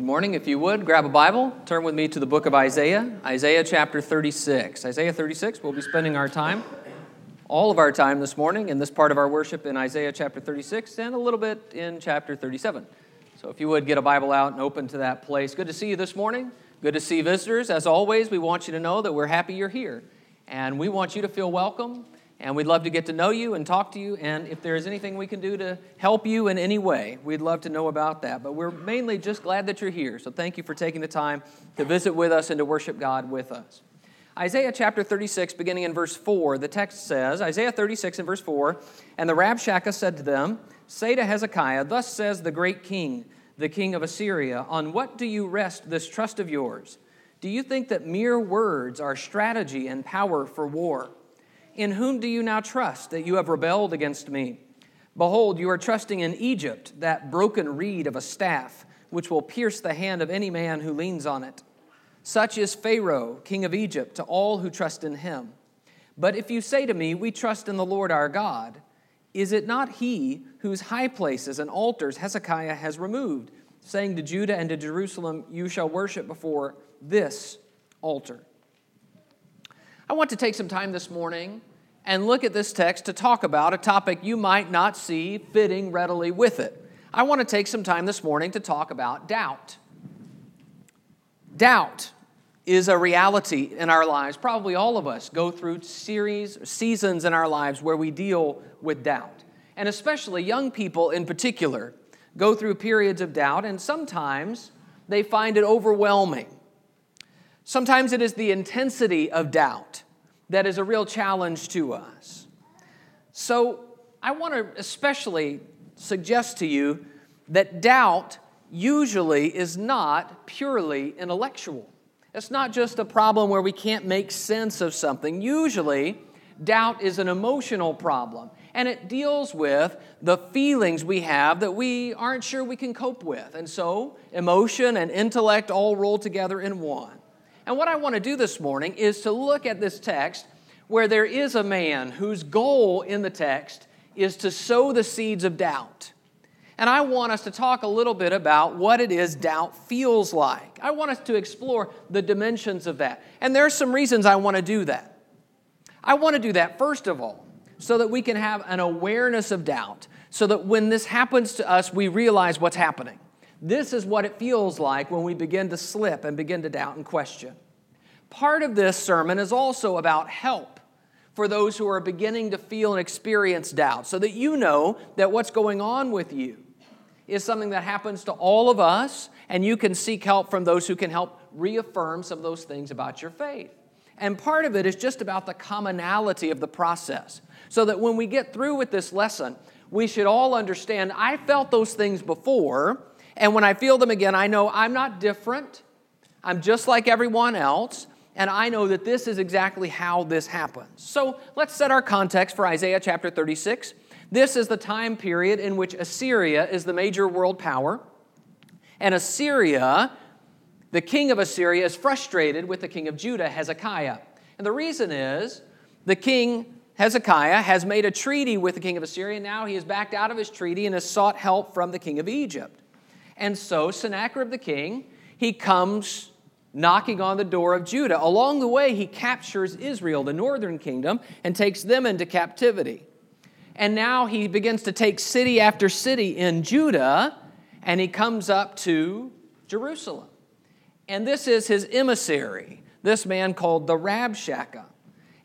Good morning. If you would, grab a Bible, turn with me to the book of Isaiah, Isaiah chapter 36. Isaiah 36, we'll be spending our time, all of our time this morning in this part of our worship in Isaiah chapter 36 and a little bit in chapter 37. So if you would get a Bible out and open to that place. Good to see you this morning. Good to see visitors. As always, we want you to know that we're happy you're here. And we want you to feel welcome and we'd love to get to know you and talk to you. And if there is anything we can do to help you in any way, we'd love to know about that. But we're mainly just glad that you're here. So thank you for taking the time to visit with us and to worship God with us. Isaiah chapter 36, beginning in verse 4, the text says, Isaiah 36 and verse 4, And the Rabshakeh said to them, Say to Hezekiah, Thus says the great king, the king of Assyria, On what do you rest this trust of yours? Do you think that mere words are strategy and power for war? In whom do you now trust that you have rebelled against me? Behold, you are trusting in Egypt, that broken reed of a staff, which will pierce the hand of any man who leans on it. Such is Pharaoh, king of Egypt, to all who trust in him. But if you say to me, We trust in the Lord our God, is it not he whose high places and altars Hezekiah has removed, saying to Judah and to Jerusalem, You shall worship before this altar? I want to take some time this morning and look at this text to talk about a topic you might not see fitting readily with it. I want to take some time this morning to talk about doubt. Doubt is a reality in our lives. Probably all of us go through series, seasons in our lives where we deal with doubt. And especially young people in particular go through periods of doubt, and sometimes they find it overwhelming. Sometimes it is the intensity of doubt that is a real challenge to us. So, I want to especially suggest to you that doubt usually is not purely intellectual. It's not just a problem where we can't make sense of something. Usually, doubt is an emotional problem, and it deals with the feelings we have that we aren't sure we can cope with. And so, emotion and intellect all roll together in one. And what I want to do this morning is to look at this text where there is a man whose goal in the text is to sow the seeds of doubt. And I want us to talk a little bit about what it is doubt feels like. I want us to explore the dimensions of that. And there are some reasons I want to do that. I want to do that, first of all, so that we can have an awareness of doubt, so that when this happens to us, we realize what's happening. This is what it feels like when we begin to slip and begin to doubt and question. Part of this sermon is also about help for those who are beginning to feel and experience doubt, so that you know that what's going on with you is something that happens to all of us, and you can seek help from those who can help reaffirm some of those things about your faith. And part of it is just about the commonality of the process, so that when we get through with this lesson, we should all understand I felt those things before, and when I feel them again, I know I'm not different. I'm just like everyone else, and I know that this is exactly how this happens. So let's set our context for Isaiah chapter 36. This is the time period in which Assyria is the major world power, and Assyria, the king of Assyria, is frustrated with the king of Judah, Hezekiah. And the reason is the king Hezekiah has made a treaty with the king of Assyria. Now he has backed out of his treaty and has sought help from the king of Egypt. And so Sennacherib the king, he comes knocking on the door of Judah. Along the way, he captures Israel, the northern kingdom, and takes them into captivity. And now he begins to take city after city in Judah, and he comes up to Jerusalem. And this is his emissary, this man called the Rabshakeh.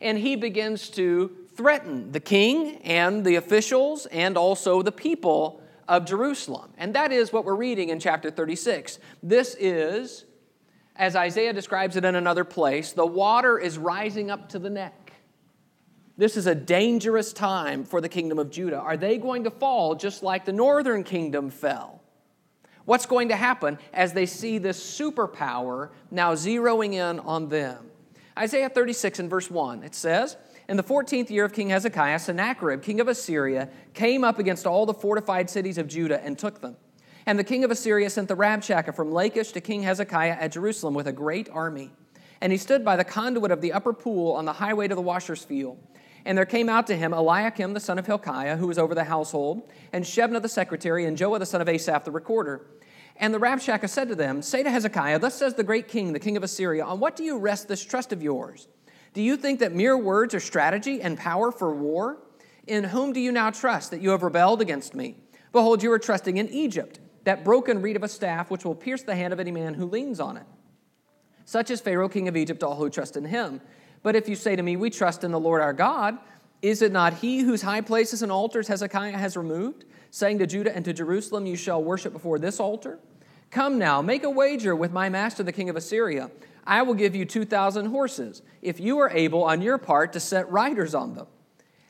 And he begins to threaten the king and the officials and also the people of Jerusalem. And that is what we're reading in chapter 36. This is, as Isaiah describes it in another place, the water is rising up to the neck. This is a dangerous time for the kingdom of Judah. Are they going to fall just like the northern kingdom fell? What's going to happen as they see this superpower now zeroing in on them? Isaiah 36 and verse 1, it says, in the 14th year of King Hezekiah, Sennacherib, king of Assyria, came up against all the fortified cities of Judah and took them. And the king of Assyria sent the Rabshakeh from Lachish to King Hezekiah at Jerusalem with a great army. And he stood by the conduit of the upper pool on the highway to the washer's field. And there came out to him Eliakim the son of Hilkiah, who was over the household, and Shebna the secretary, and Joah the son of Asaph the recorder. And the Rabshakeh said to them, Say to Hezekiah, Thus says the great king, the king of Assyria, On what do you rest this trust of yours? Do you think that mere words are strategy and power for war? In whom do you now trust that you have rebelled against me? Behold, you are trusting in Egypt, that broken reed of a staff which will pierce the hand of any man who leans on it. Such is Pharaoh, king of Egypt, all who trust in him. But if you say to me, We trust in the Lord our God, is it not he whose high places and altars Hezekiah has removed, saying to Judah and to Jerusalem, You shall worship before this altar? Come now, make a wager with my master, the king of Assyria. I will give you 2,000 horses, if you are able on your part to set riders on them.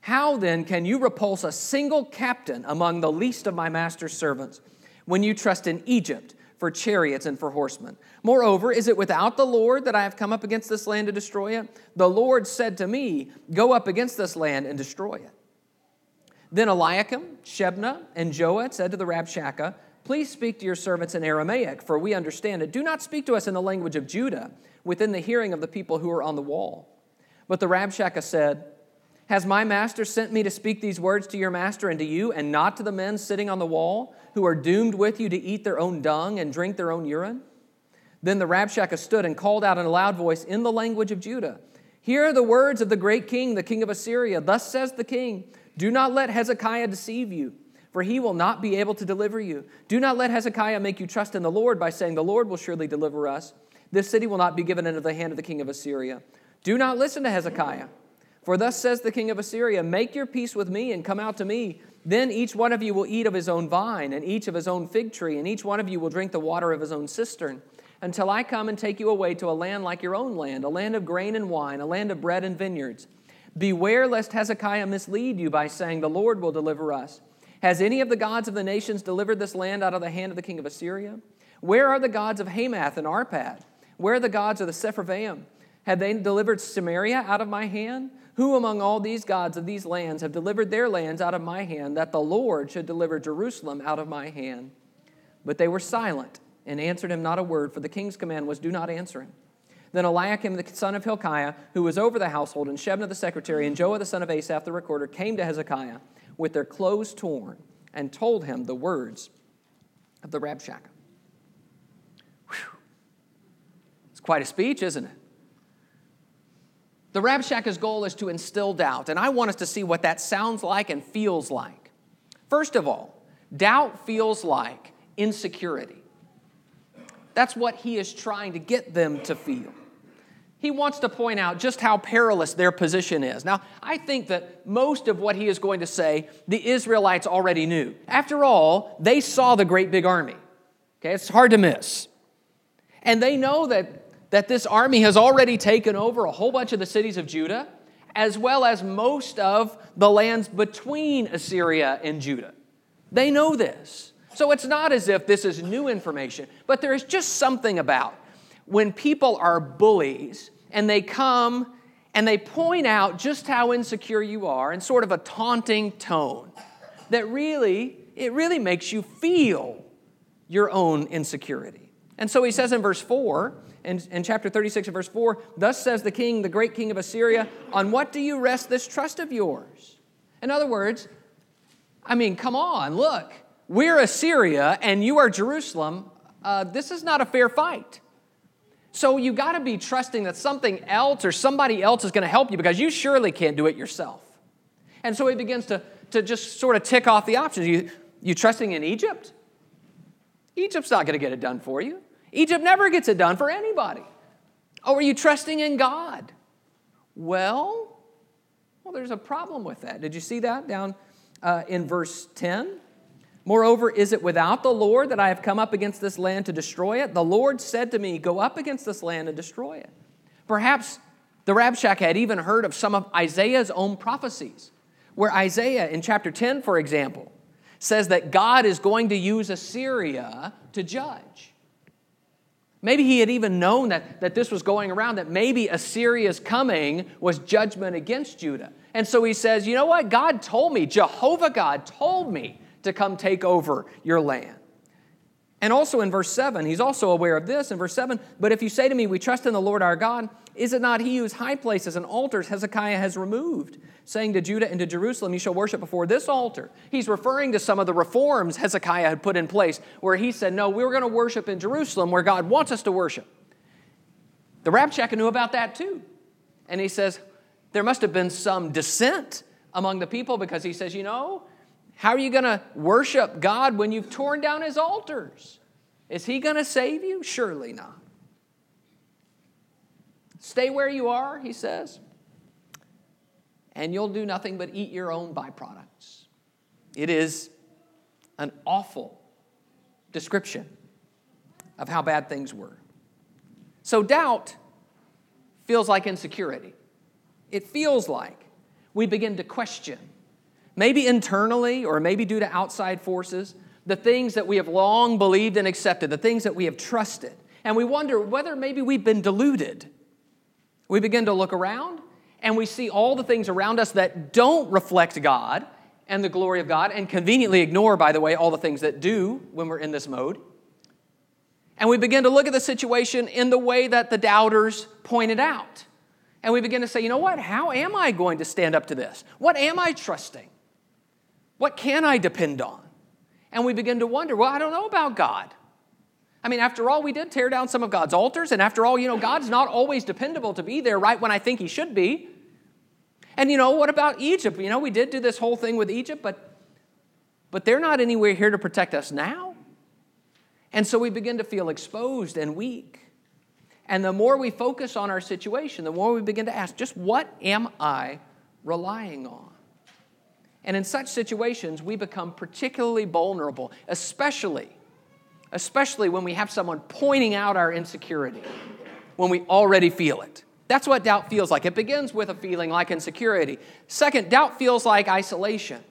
How then can you repulse a single captain among the least of my master's servants when you trust in Egypt for chariots and for horsemen? Moreover, is it without the Lord that I have come up against this land to destroy it? The Lord said to me, Go up against this land and destroy it. Then Eliakim, Shebna, and Joah said to the Rabshakeh, Please speak to your servants in Aramaic, for we understand it. Do not speak to us in the language of Judah, within the hearing of the people who are on the wall. But the Rabshakeh said, Has my master sent me to speak these words to your master and to you, and not to the men sitting on the wall, who are doomed with you to eat their own dung and drink their own urine? Then the Rabshakeh stood and called out in a loud voice in the language of Judah, Hear the words of the great king, the king of Assyria. Thus says the king, Do not let Hezekiah deceive you for he will not be able to deliver you. Do not let Hezekiah make you trust in the Lord by saying, The Lord will surely deliver us. This city will not be given into the hand of the king of Assyria. Do not listen to Hezekiah. For thus says the king of Assyria Make your peace with me and come out to me. Then each one of you will eat of his own vine, and each of his own fig tree, and each one of you will drink the water of his own cistern, until I come and take you away to a land like your own land, a land of grain and wine, a land of bread and vineyards. Beware lest Hezekiah mislead you by saying, The Lord will deliver us. Has any of the gods of the nations delivered this land out of the hand of the king of Assyria? Where are the gods of Hamath and Arpad? Where are the gods of the Sepharvaim? Have they delivered Samaria out of my hand? Who among all these gods of these lands have delivered their lands out of my hand, that the Lord should deliver Jerusalem out of my hand? But they were silent and answered him not a word, for the king's command was, Do not answer him. Then Eliakim the son of Hilkiah, who was over the household, and Shebna the secretary, and Joah the son of Asaph the recorder, came to Hezekiah with their clothes torn and told him the words of the Rabshakeh. Whew. It's quite a speech, isn't it? The Rabshakeh's goal is to instill doubt, and I want us to see what that sounds like and feels like. First of all, doubt feels like insecurity. That's what he is trying to get them to feel he wants to point out just how perilous their position is. Now, I think that most of what he is going to say, the Israelites already knew. After all, they saw the great big army. Okay, it's hard to miss. And they know that, that this army has already taken over a whole bunch of the cities of Judah, as well as most of the lands between Assyria and Judah. They know this. So it's not as if this is new information, but there is just something about when people are bullies and they come and they point out just how insecure you are in sort of a taunting tone that really, it really makes you feel your own insecurity. And so he says in verse 4, in, in chapter 36 verse 4, Thus says the king, the great king of Assyria, On what do you rest this trust of yours? In other words, I mean, come on, look, we're Assyria and you are Jerusalem. Uh, this is not a fair fight. So you got to be trusting that something else or somebody else is going to help you because you surely can't do it yourself. And so he begins to, to just sort of tick off the options. You, you trusting in Egypt? Egypt's not going to get it done for you. Egypt never gets it done for anybody. Oh, are you trusting in God? Well, well, there's a problem with that. Did you see that down uh, in verse 10? Moreover, is it without the Lord that I have come up against this land to destroy it? The Lord said to me, Go up against this land and destroy it. Perhaps the Rabshakeh had even heard of some of Isaiah's own prophecies, where Isaiah in chapter 10, for example, says that God is going to use Assyria to judge. Maybe he had even known that, that this was going around, that maybe Assyria's coming was judgment against Judah. And so he says, You know what? God told me, Jehovah God told me to come take over your land. And also in verse 7, he's also aware of this in verse 7 But if you say to me, We trust in the Lord our God, is it not he whose high places and altars Hezekiah has removed, saying to Judah and to Jerusalem, You shall worship before this altar? He's referring to some of the reforms Hezekiah had put in place, where he said, No, we we're going to worship in Jerusalem where God wants us to worship. The Rabshakeh knew about that too. And he says, There must have been some dissent among the people because he says, You know, how are you going to worship God when you've torn down his altars? Is he going to save you? Surely not. Stay where you are, he says, and you'll do nothing but eat your own byproducts. It is an awful description of how bad things were. So, doubt feels like insecurity. It feels like we begin to question maybe internally or maybe due to outside forces, the things that we have long believed and accepted, the things that we have trusted. And we wonder whether maybe we've been deluded. We begin to look around and we see all the things around us that don't reflect God and the glory of God, and conveniently ignore, by the way, all the things that do when we're in this mode. And we begin to look at the situation in the way that the doubters pointed out. And we begin to say, you know what? How am I going to stand up to this? What am I trusting? What can I depend on? And we begin to wonder, well, I don't know about God. I mean, after all, we did tear down some of God's altars, and after all, you know, God's not always dependable to be there right when I think He should be. And you know, what about Egypt? You know, we did do this whole thing with Egypt, but but they're not anywhere here to protect us now. And so we begin to feel exposed and weak. And the more we focus on our situation, the more we begin to ask, just what am I relying on? And in such situations, we become particularly vulnerable, especially, especially when we have someone pointing out our insecurity, when we already feel it. That's what doubt feels like. It begins with a feeling like insecurity. Second, doubt feels like isolation.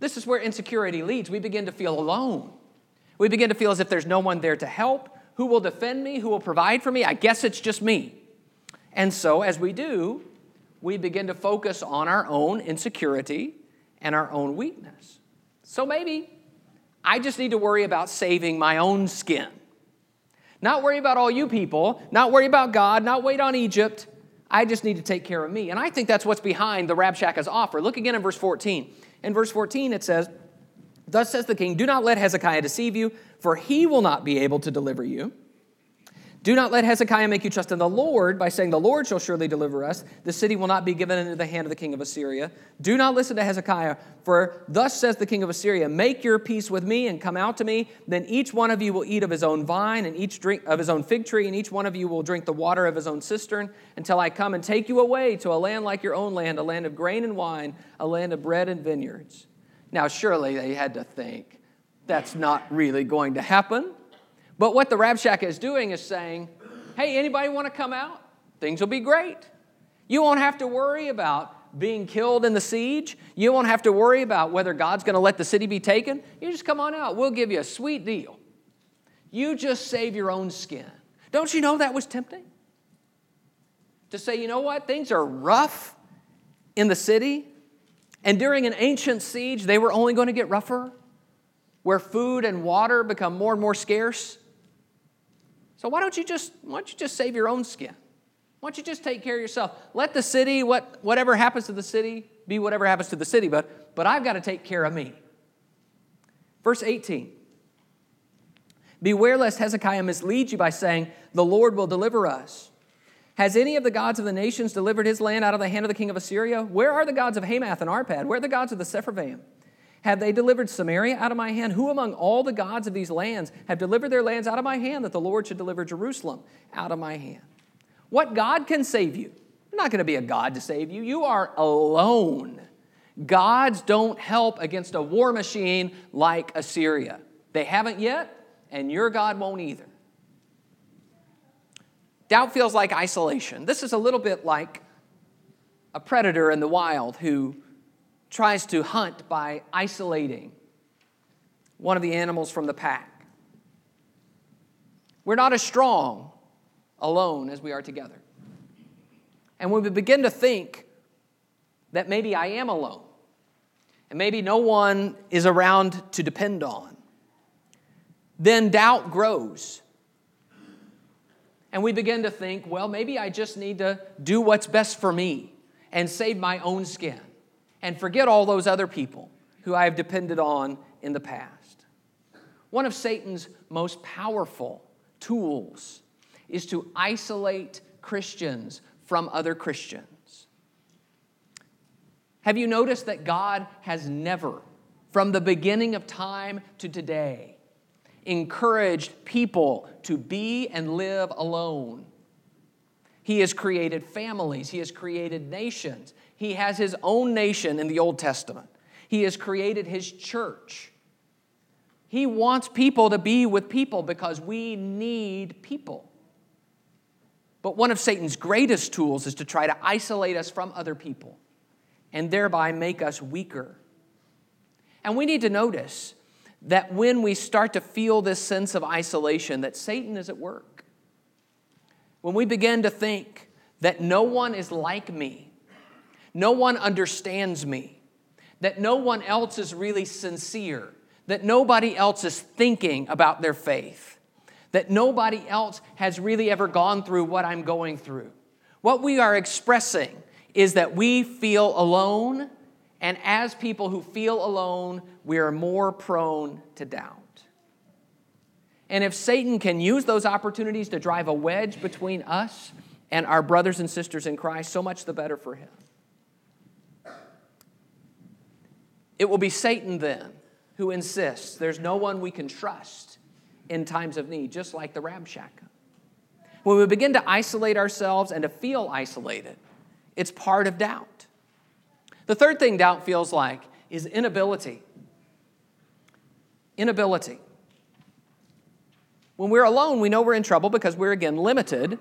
This is where insecurity leads. We begin to feel alone. We begin to feel as if there's no one there to help. Who will defend me? Who will provide for me? I guess it's just me. And so, as we do, we begin to focus on our own insecurity and our own weakness. So maybe I just need to worry about saving my own skin. Not worry about all you people, not worry about God, not wait on Egypt. I just need to take care of me. And I think that's what's behind the Rabshakeh's offer. Look again in verse 14. In verse 14, it says, Thus says the king, Do not let Hezekiah deceive you, for he will not be able to deliver you. Do not let Hezekiah make you trust in the Lord by saying, The Lord shall surely deliver us. The city will not be given into the hand of the king of Assyria. Do not listen to Hezekiah, for thus says the king of Assyria Make your peace with me and come out to me. Then each one of you will eat of his own vine and each drink of his own fig tree, and each one of you will drink the water of his own cistern until I come and take you away to a land like your own land, a land of grain and wine, a land of bread and vineyards. Now, surely they had to think that's not really going to happen. But what the Rabshakeh is doing is saying, hey, anybody want to come out? Things will be great. You won't have to worry about being killed in the siege. You won't have to worry about whether God's going to let the city be taken. You just come on out. We'll give you a sweet deal. You just save your own skin. Don't you know that was tempting? To say, you know what, things are rough in the city, and during an ancient siege, they were only going to get rougher, where food and water become more and more scarce. So why don't you just why don't you just save your own skin? Why don't you just take care of yourself? Let the city, what, whatever happens to the city, be whatever happens to the city, but, but I've got to take care of me. Verse 18 Beware lest Hezekiah mislead you by saying, The Lord will deliver us. Has any of the gods of the nations delivered his land out of the hand of the king of Assyria? Where are the gods of Hamath and Arpad? Where are the gods of the Sepharvaim? Have they delivered Samaria out of my hand? Who among all the gods of these lands have delivered their lands out of my hand that the Lord should deliver Jerusalem out of my hand? What God can save you? You're not going to be a God to save you. You are alone. Gods don't help against a war machine like Assyria. They haven't yet, and your God won't either. Doubt feels like isolation. This is a little bit like a predator in the wild who tries to hunt by isolating one of the animals from the pack. We're not as strong alone as we are together. And when we begin to think that maybe I am alone, and maybe no one is around to depend on, then doubt grows. And we begin to think, well, maybe I just need to do what's best for me and save my own skin and forget all those other people who I have depended on in the past. One of Satan's most powerful tools is to isolate Christians from other Christians. Have you noticed that God has never, from the beginning of time to today, encouraged people to be and live alone? He has created families, He has created nations. He has His own nation in the Old Testament. He has created His church. He wants people to be with people because we need people. But one of Satan's greatest tools is to try to isolate us from other people and thereby make us weaker. And we need to notice that when we start to feel this sense of isolation, that Satan is at work. When we begin to think that no one is like me, no one understands me, that no one else is really sincere, that nobody else is thinking about their faith, that nobody else has really ever gone through what I'm going through. What we are expressing is that we feel alone, and as people who feel alone, we are more prone to doubt. And if Satan can use those opportunities to drive a wedge between us and our brothers and sisters in Christ, so much the better for him. It will be Satan then who insists there's no one we can trust in times of need, just like the Rabshakeh. When we begin to isolate ourselves and to feel isolated, it's part of doubt. The third thing doubt feels like is inability. Inability. When we're alone, we know we're in trouble because we're again limited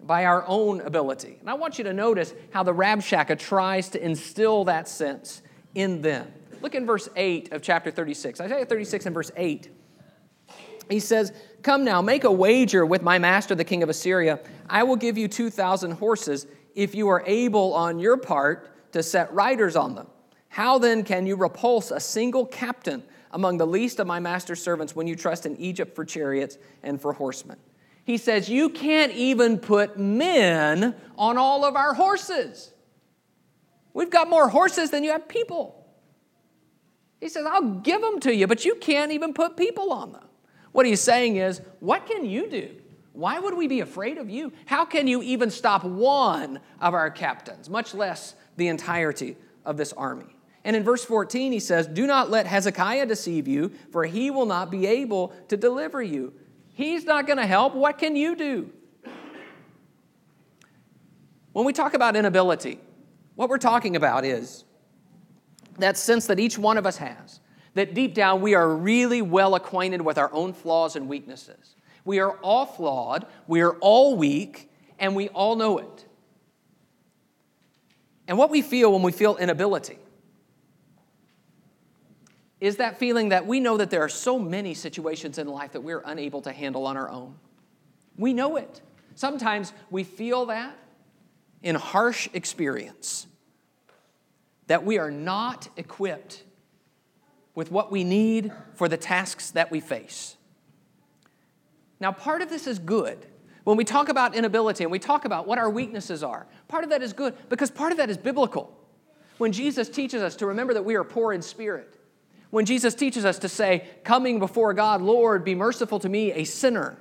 by our own ability. And I want you to notice how the Rabshakeh tries to instill that sense in them. Look in verse 8 of chapter 36. Isaiah 36 and verse 8. He says, Come now, make a wager with my master, the king of Assyria. I will give you 2,000 horses if you are able on your part to set riders on them. How then can you repulse a single captain among the least of my master's servants when you trust in Egypt for chariots and for horsemen? He says, You can't even put men on all of our horses. We've got more horses than you have people. He says, I'll give them to you, but you can't even put people on them. What he's saying is, What can you do? Why would we be afraid of you? How can you even stop one of our captains, much less the entirety of this army? And in verse 14, he says, Do not let Hezekiah deceive you, for he will not be able to deliver you. He's not going to help. What can you do? When we talk about inability, what we're talking about is that sense that each one of us has, that deep down we are really well acquainted with our own flaws and weaknesses. We are all flawed, we are all weak, and we all know it. And what we feel when we feel inability is that feeling that we know that there are so many situations in life that we're unable to handle on our own. We know it. Sometimes we feel that in harsh experience, that we are not equipped with what we need for the tasks that we face. Now, part of this is good. When we talk about inability and we talk about what our weaknesses are, part of that is good because part of that is biblical. When Jesus teaches us to remember that we are poor in spirit, when Jesus teaches us to say, coming before God, Lord, be merciful to me, a sinner.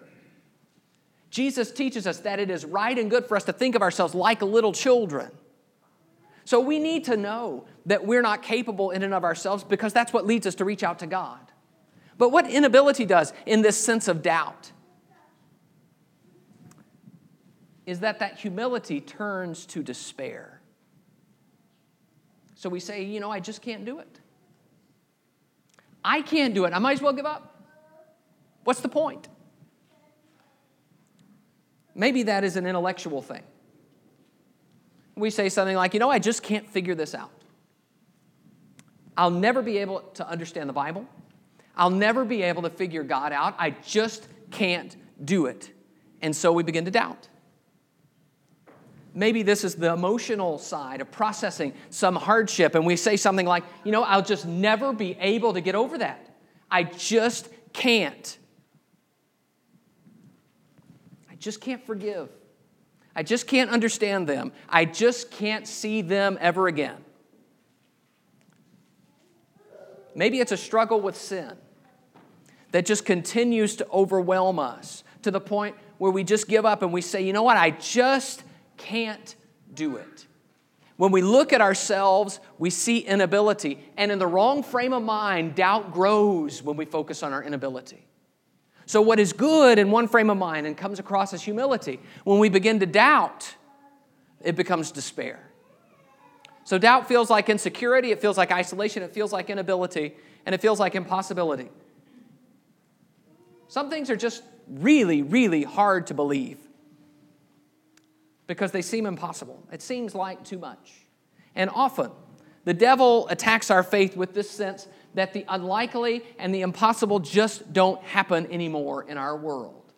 Jesus teaches us that it is right and good for us to think of ourselves like little children. So we need to know that we're not capable in and of ourselves because that's what leads us to reach out to God. But what inability does in this sense of doubt is that that humility turns to despair. So we say, you know, I just can't do it. I can't do it. I might as well give up. What's the point? Maybe that is an intellectual thing. We say something like, you know, I just can't figure this out. I'll never be able to understand the Bible. I'll never be able to figure God out. I just can't do it. And so we begin to doubt. Maybe this is the emotional side of processing some hardship, and we say something like, you know, I'll just never be able to get over that. I just can't. I just can't forgive. I just can't understand them. I just can't see them ever again. Maybe it's a struggle with sin that just continues to overwhelm us to the point where we just give up and we say, you know what, I just can't do it. When we look at ourselves, we see inability. And in the wrong frame of mind, doubt grows when we focus on our inability. So, what is good in one frame of mind and comes across as humility, when we begin to doubt, it becomes despair. So, doubt feels like insecurity, it feels like isolation, it feels like inability, and it feels like impossibility. Some things are just really, really hard to believe because they seem impossible. It seems like too much. And often, the devil attacks our faith with this sense that the unlikely and the impossible just don't happen anymore in our world.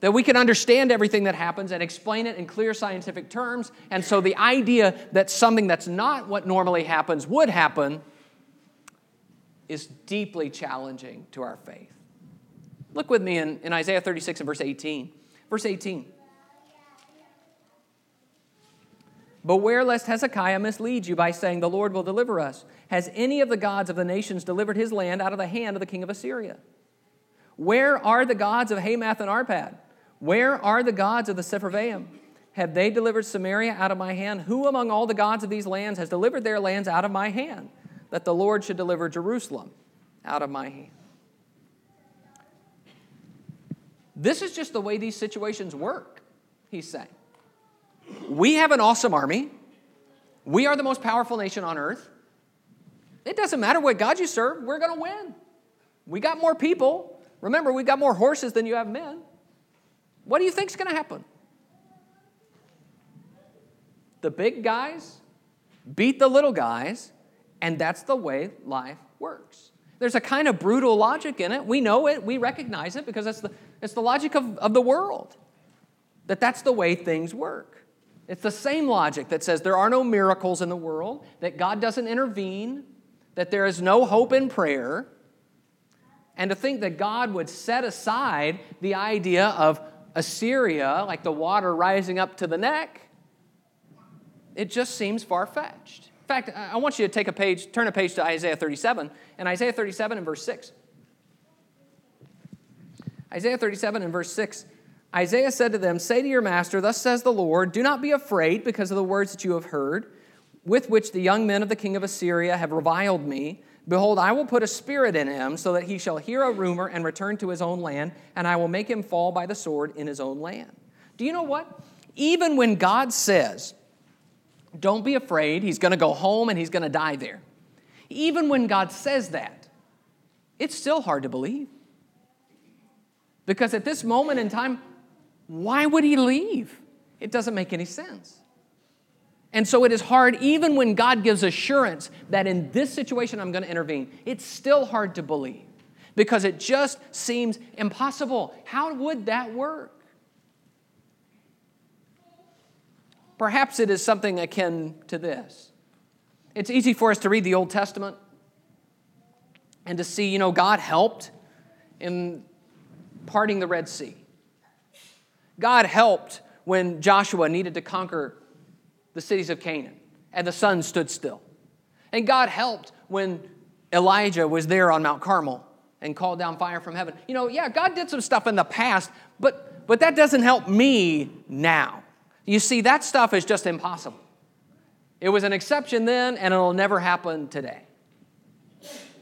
That we can understand everything that happens and explain it in clear scientific terms. And so the idea that something that's not what normally happens would happen is deeply challenging to our faith. Look with me in, in Isaiah 36 and verse 18. Verse 18. Beware lest Hezekiah mislead you by saying, The Lord will deliver us. Has any of the gods of the nations delivered his land out of the hand of the king of Assyria? Where are the gods of Hamath and Arpad? Where are the gods of the Sepharvaim? Have they delivered Samaria out of my hand? Who among all the gods of these lands has delivered their lands out of my hand? That the Lord should deliver Jerusalem out of my hand. This is just the way these situations work, he's saying. We have an awesome army. We are the most powerful nation on earth. It doesn't matter what God you serve, we're going to win. We got more people. Remember, we got more horses than you have men. What do you think is going to happen? The big guys beat the little guys, and that's the way life works. There's a kind of brutal logic in it. We know it, we recognize it because it's the, it's the logic of, of the world, that that's the way things work. It's the same logic that says there are no miracles in the world, that God doesn't intervene, that there is no hope in prayer, and to think that God would set aside the idea of Assyria, like the water rising up to the neck, it just seems far fetched. In fact, I want you to take a page, turn a page to Isaiah 37, and Isaiah 37 and verse 6. Isaiah 37 and verse 6 Isaiah said to them, Say to your master, Thus says the Lord, do not be afraid because of the words that you have heard, with which the young men of the king of Assyria have reviled me. Behold, I will put a spirit in him, so that he shall hear a rumor and return to his own land, and I will make him fall by the sword in his own land. Do you know what? Even when God says, Don't be afraid, he's going to go home and he's going to die there. Even when God says that, it's still hard to believe. Because at this moment in time, why would he leave? It doesn't make any sense. And so it is hard, even when God gives assurance that in this situation I'm going to intervene, it's still hard to believe because it just seems impossible. How would that work? Perhaps it is something akin to this. It's easy for us to read the Old Testament and to see, you know, God helped in parting the Red Sea. God helped when Joshua needed to conquer the cities of Canaan and the sun stood still. And God helped when Elijah was there on Mount Carmel and called down fire from heaven. You know, yeah, God did some stuff in the past, but, but that doesn't help me now. You see, that stuff is just impossible. It was an exception then, and it'll never happen today.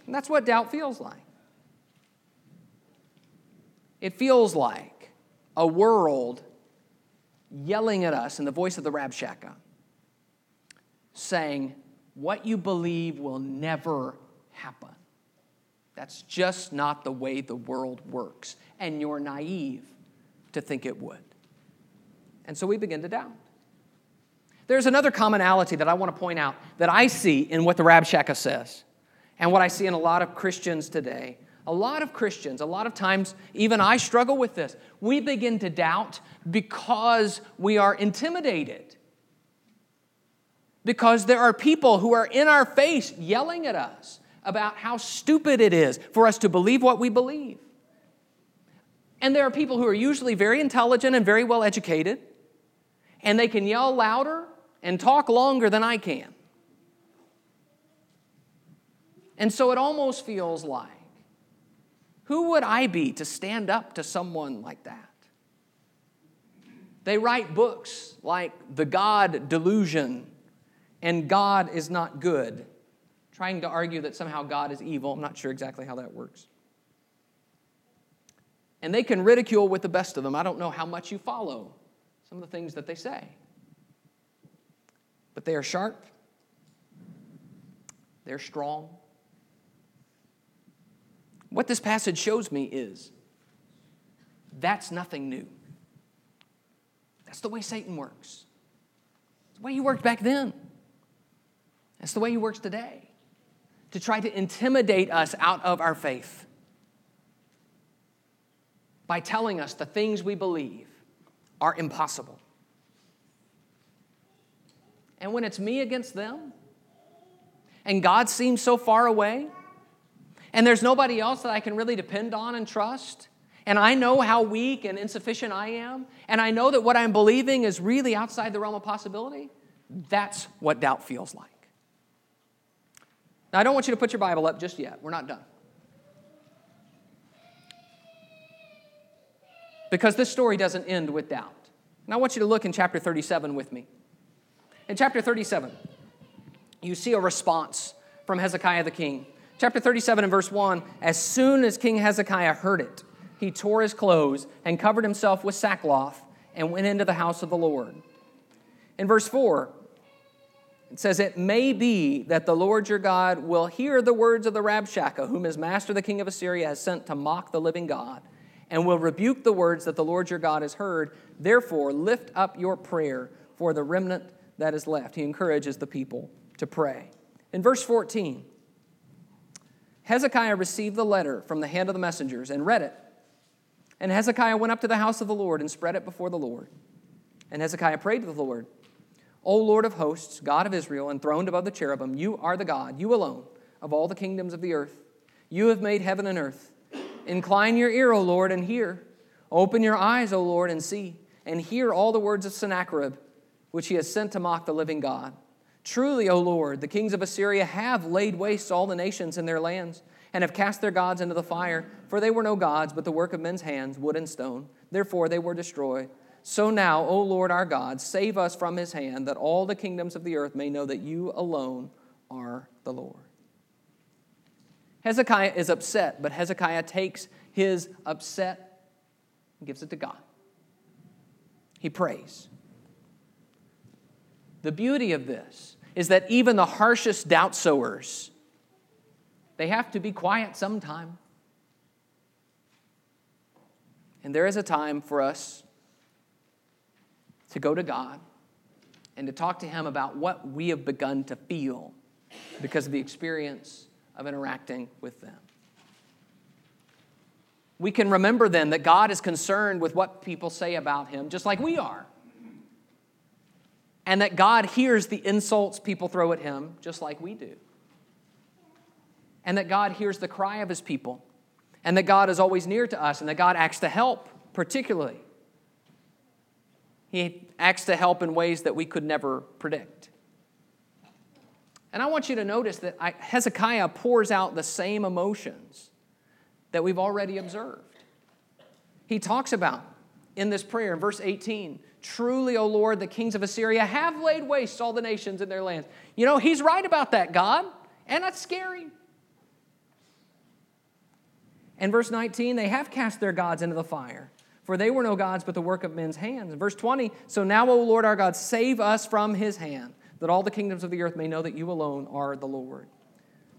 And that's what doubt feels like. It feels like a world yelling at us in the voice of the Rabshakeh, saying, What you believe will never happen. That's just not the way the world works. And you're naive to think it would. And so we begin to doubt. There's another commonality that I want to point out that I see in what the Rabshakeh says and what I see in a lot of Christians today a lot of Christians, a lot of times, even I struggle with this. We begin to doubt because we are intimidated. Because there are people who are in our face yelling at us about how stupid it is for us to believe what we believe. And there are people who are usually very intelligent and very well educated, and they can yell louder and talk longer than I can. And so it almost feels like, who would I be to stand up to someone like that? They write books like The God Delusion and God is Not Good, trying to argue that somehow God is evil. I'm not sure exactly how that works. And they can ridicule with the best of them. I don't know how much you follow some of the things that they say. But they are sharp, they're strong. What this passage shows me is that's nothing new. That's the way Satan works. It's the way he worked back then. That's the way he works today. To try to intimidate us out of our faith by telling us the things we believe are impossible. And when it's me against them, and God seems so far away, and there's nobody else that I can really depend on and trust, and I know how weak and insufficient I am, and I know that what I'm believing is really outside the realm of possibility, that's what doubt feels like. Now, I don't want you to put your Bible up just yet. We're not done. because this story doesn't end with doubt. And I want you to look in chapter 37 with me. In chapter 37, you see a response from Hezekiah the king. Chapter 37 and verse 1 As soon as King Hezekiah heard it, he tore his clothes and covered himself with sackcloth and went into the house of the Lord. In verse 4, it says, It may be that the Lord your God will hear the words of the Rabshakeh, whom his master the king of Assyria has sent to mock the living God and will rebuke the words that the Lord your God has heard. Therefore, lift up your prayer for the remnant that is left. He encourages the people to pray. In verse 14, Hezekiah received the letter from the hand of the messengers and read it. And Hezekiah went up to the house of the Lord and spread it before the Lord. And Hezekiah prayed to the Lord, O Lord of hosts, God of Israel, enthroned above the cherubim, you are the God, you alone, of all the kingdoms of the earth. You have made heaven and earth. Incline your ear, O Lord, and hear. Open your eyes, O Lord, and see, and hear all the words of Sennacherib, which he has sent to mock the living God. Truly, O Lord, the kings of Assyria have laid waste all the nations in their lands, and have cast their gods into the fire, for they were no gods, but the work of men's hands, wood and stone. Therefore they were destroyed. So now, O Lord our God, save us from his hand, that all the kingdoms of the earth may know that you alone are the Lord. Hezekiah is upset, but Hezekiah takes his upset and gives it to God. He prays. The beauty of this is that even the harshest doubt sowers, they have to be quiet sometime. And there is a time for us to go to God and to talk to Him about what we have begun to feel because of the experience of interacting with them. We can remember then that God is concerned with what people say about him, just like we are. And that God hears the insults people throw at him, just like we do. And that God hears the cry of his people. And that God is always near to us, and that God acts to help, particularly. He acts to help in ways that we could never predict. And I want you to notice that Hezekiah pours out the same emotions that we've already observed. He talks about in this prayer in verse 18 Truly, O Lord, the kings of Assyria have laid waste all the nations in their lands. You know, he's right about that, God, and that's scary. And verse 19, they have cast their gods into the fire, for they were no gods but the work of men's hands. verse 20, so now, O Lord our God, save us from his hand that all the kingdoms of the earth may know that you alone are the Lord.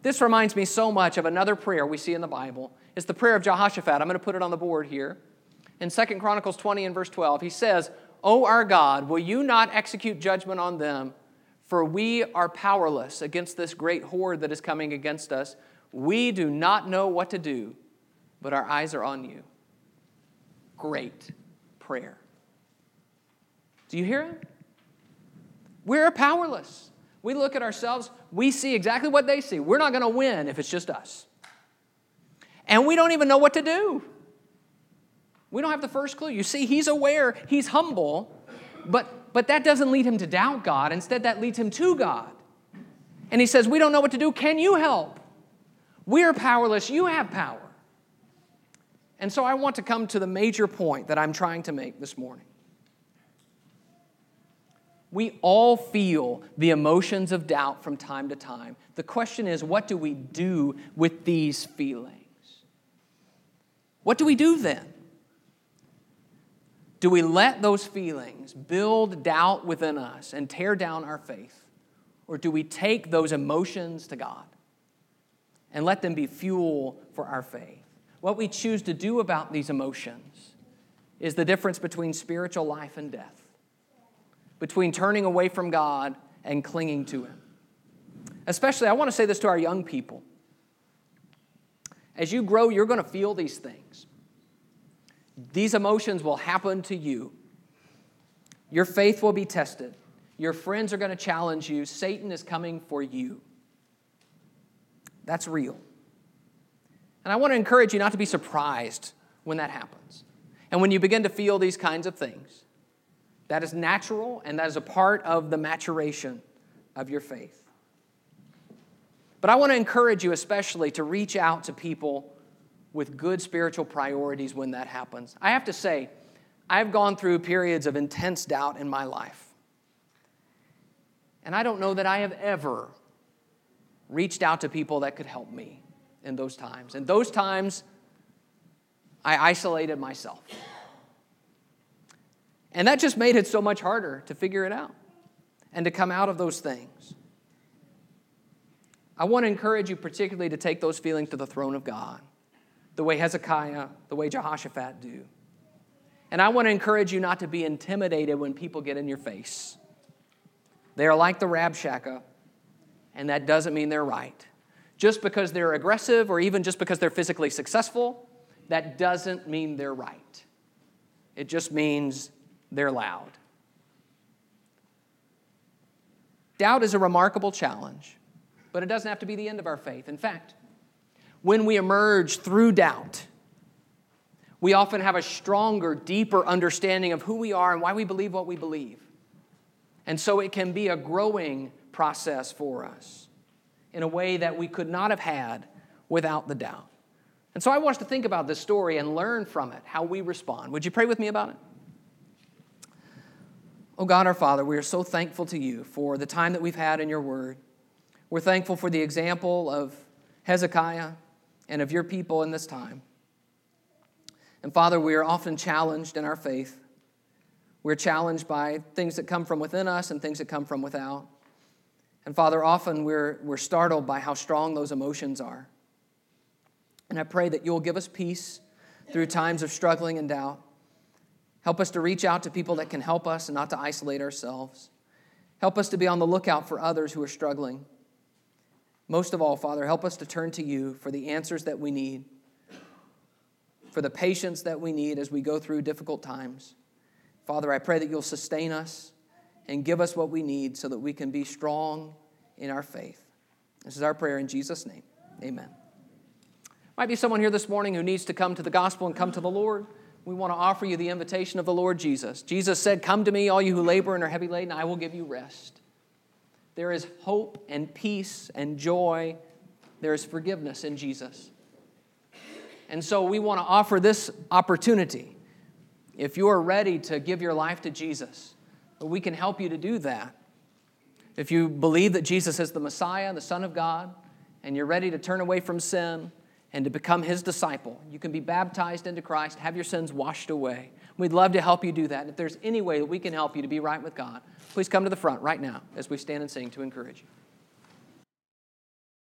This reminds me so much of another prayer we see in the Bible. It's the prayer of Jehoshaphat. I'm going to put it on the board here. In 2 Chronicles 20 and verse 12, he says, O our God, will you not execute judgment on them? For we are powerless against this great horde that is coming against us. We do not know what to do, but our eyes are on you. Great prayer. Do you hear it? We're powerless. We look at ourselves, we see exactly what they see. We're not going to win if it's just us. And we don't even know what to do. We don't have the first clue. You see, he's aware, he's humble, but, but that doesn't lead him to doubt God. Instead, that leads him to God. And he says, We don't know what to do. Can you help? We are powerless. You have power. And so I want to come to the major point that I'm trying to make this morning. We all feel the emotions of doubt from time to time. The question is, what do we do with these feelings? What do we do then? Do we let those feelings build doubt within us and tear down our faith? Or do we take those emotions to God and let them be fuel for our faith? What we choose to do about these emotions is the difference between spiritual life and death, between turning away from God and clinging to Him. Especially, I want to say this to our young people. As you grow, you're going to feel these things. These emotions will happen to you. Your faith will be tested. Your friends are going to challenge you. Satan is coming for you. That's real. And I want to encourage you not to be surprised when that happens. And when you begin to feel these kinds of things, that is natural and that is a part of the maturation of your faith. But I want to encourage you, especially, to reach out to people with good spiritual priorities when that happens. I have to say, I've gone through periods of intense doubt in my life. And I don't know that I have ever reached out to people that could help me in those times. In those times, I isolated myself. And that just made it so much harder to figure it out and to come out of those things. I want to encourage you, particularly, to take those feelings to the throne of God, the way Hezekiah, the way Jehoshaphat do. And I want to encourage you not to be intimidated when people get in your face. They are like the Rabshakeh, and that doesn't mean they're right. Just because they're aggressive or even just because they're physically successful, that doesn't mean they're right. It just means they're loud. Doubt is a remarkable challenge, but it doesn't have to be the end of our faith. In fact, when we emerge through doubt, we often have a stronger, deeper understanding of who we are and why we believe what we believe. And so it can be a growing process for us in a way that we could not have had without the doubt. And so I want us to think about this story and learn from it how we respond. Would you pray with me about it? Oh God, our Father, we are so thankful to you for the time that we've had in your word. We're thankful for the example of Hezekiah and of your people in this time. And Father, we are often challenged in our faith. We're challenged by things that come from within us and things that come from without. And Father, often we're, we're startled by how strong those emotions are. And I pray that you'll give us peace through times of struggling and doubt. Help us to reach out to people that can help us and not to isolate ourselves. Help us to be on the lookout for others who are struggling. Most of all, Father, help us to turn to you for the answers that we need, for the patience that we need as we go through difficult times. Father, I pray that you'll sustain us and give us what we need so that we can be strong in our faith. This is our prayer in Jesus' name. Amen. Might be someone here this morning who needs to come to the gospel and come to the Lord. We want to offer you the invitation of the Lord Jesus. Jesus said, Come to me, all you who labor and are heavy laden, I will give you rest. There is hope and peace and joy. There is forgiveness in Jesus. And so we want to offer this opportunity. If you are ready to give your life to Jesus, we can help you to do that. If you believe that Jesus is the Messiah, the Son of God, and you're ready to turn away from sin and to become his disciple, you can be baptized into Christ, have your sins washed away. We'd love to help you do that. If there's any way that we can help you to be right with God, please come to the front right now as we stand and sing to encourage you.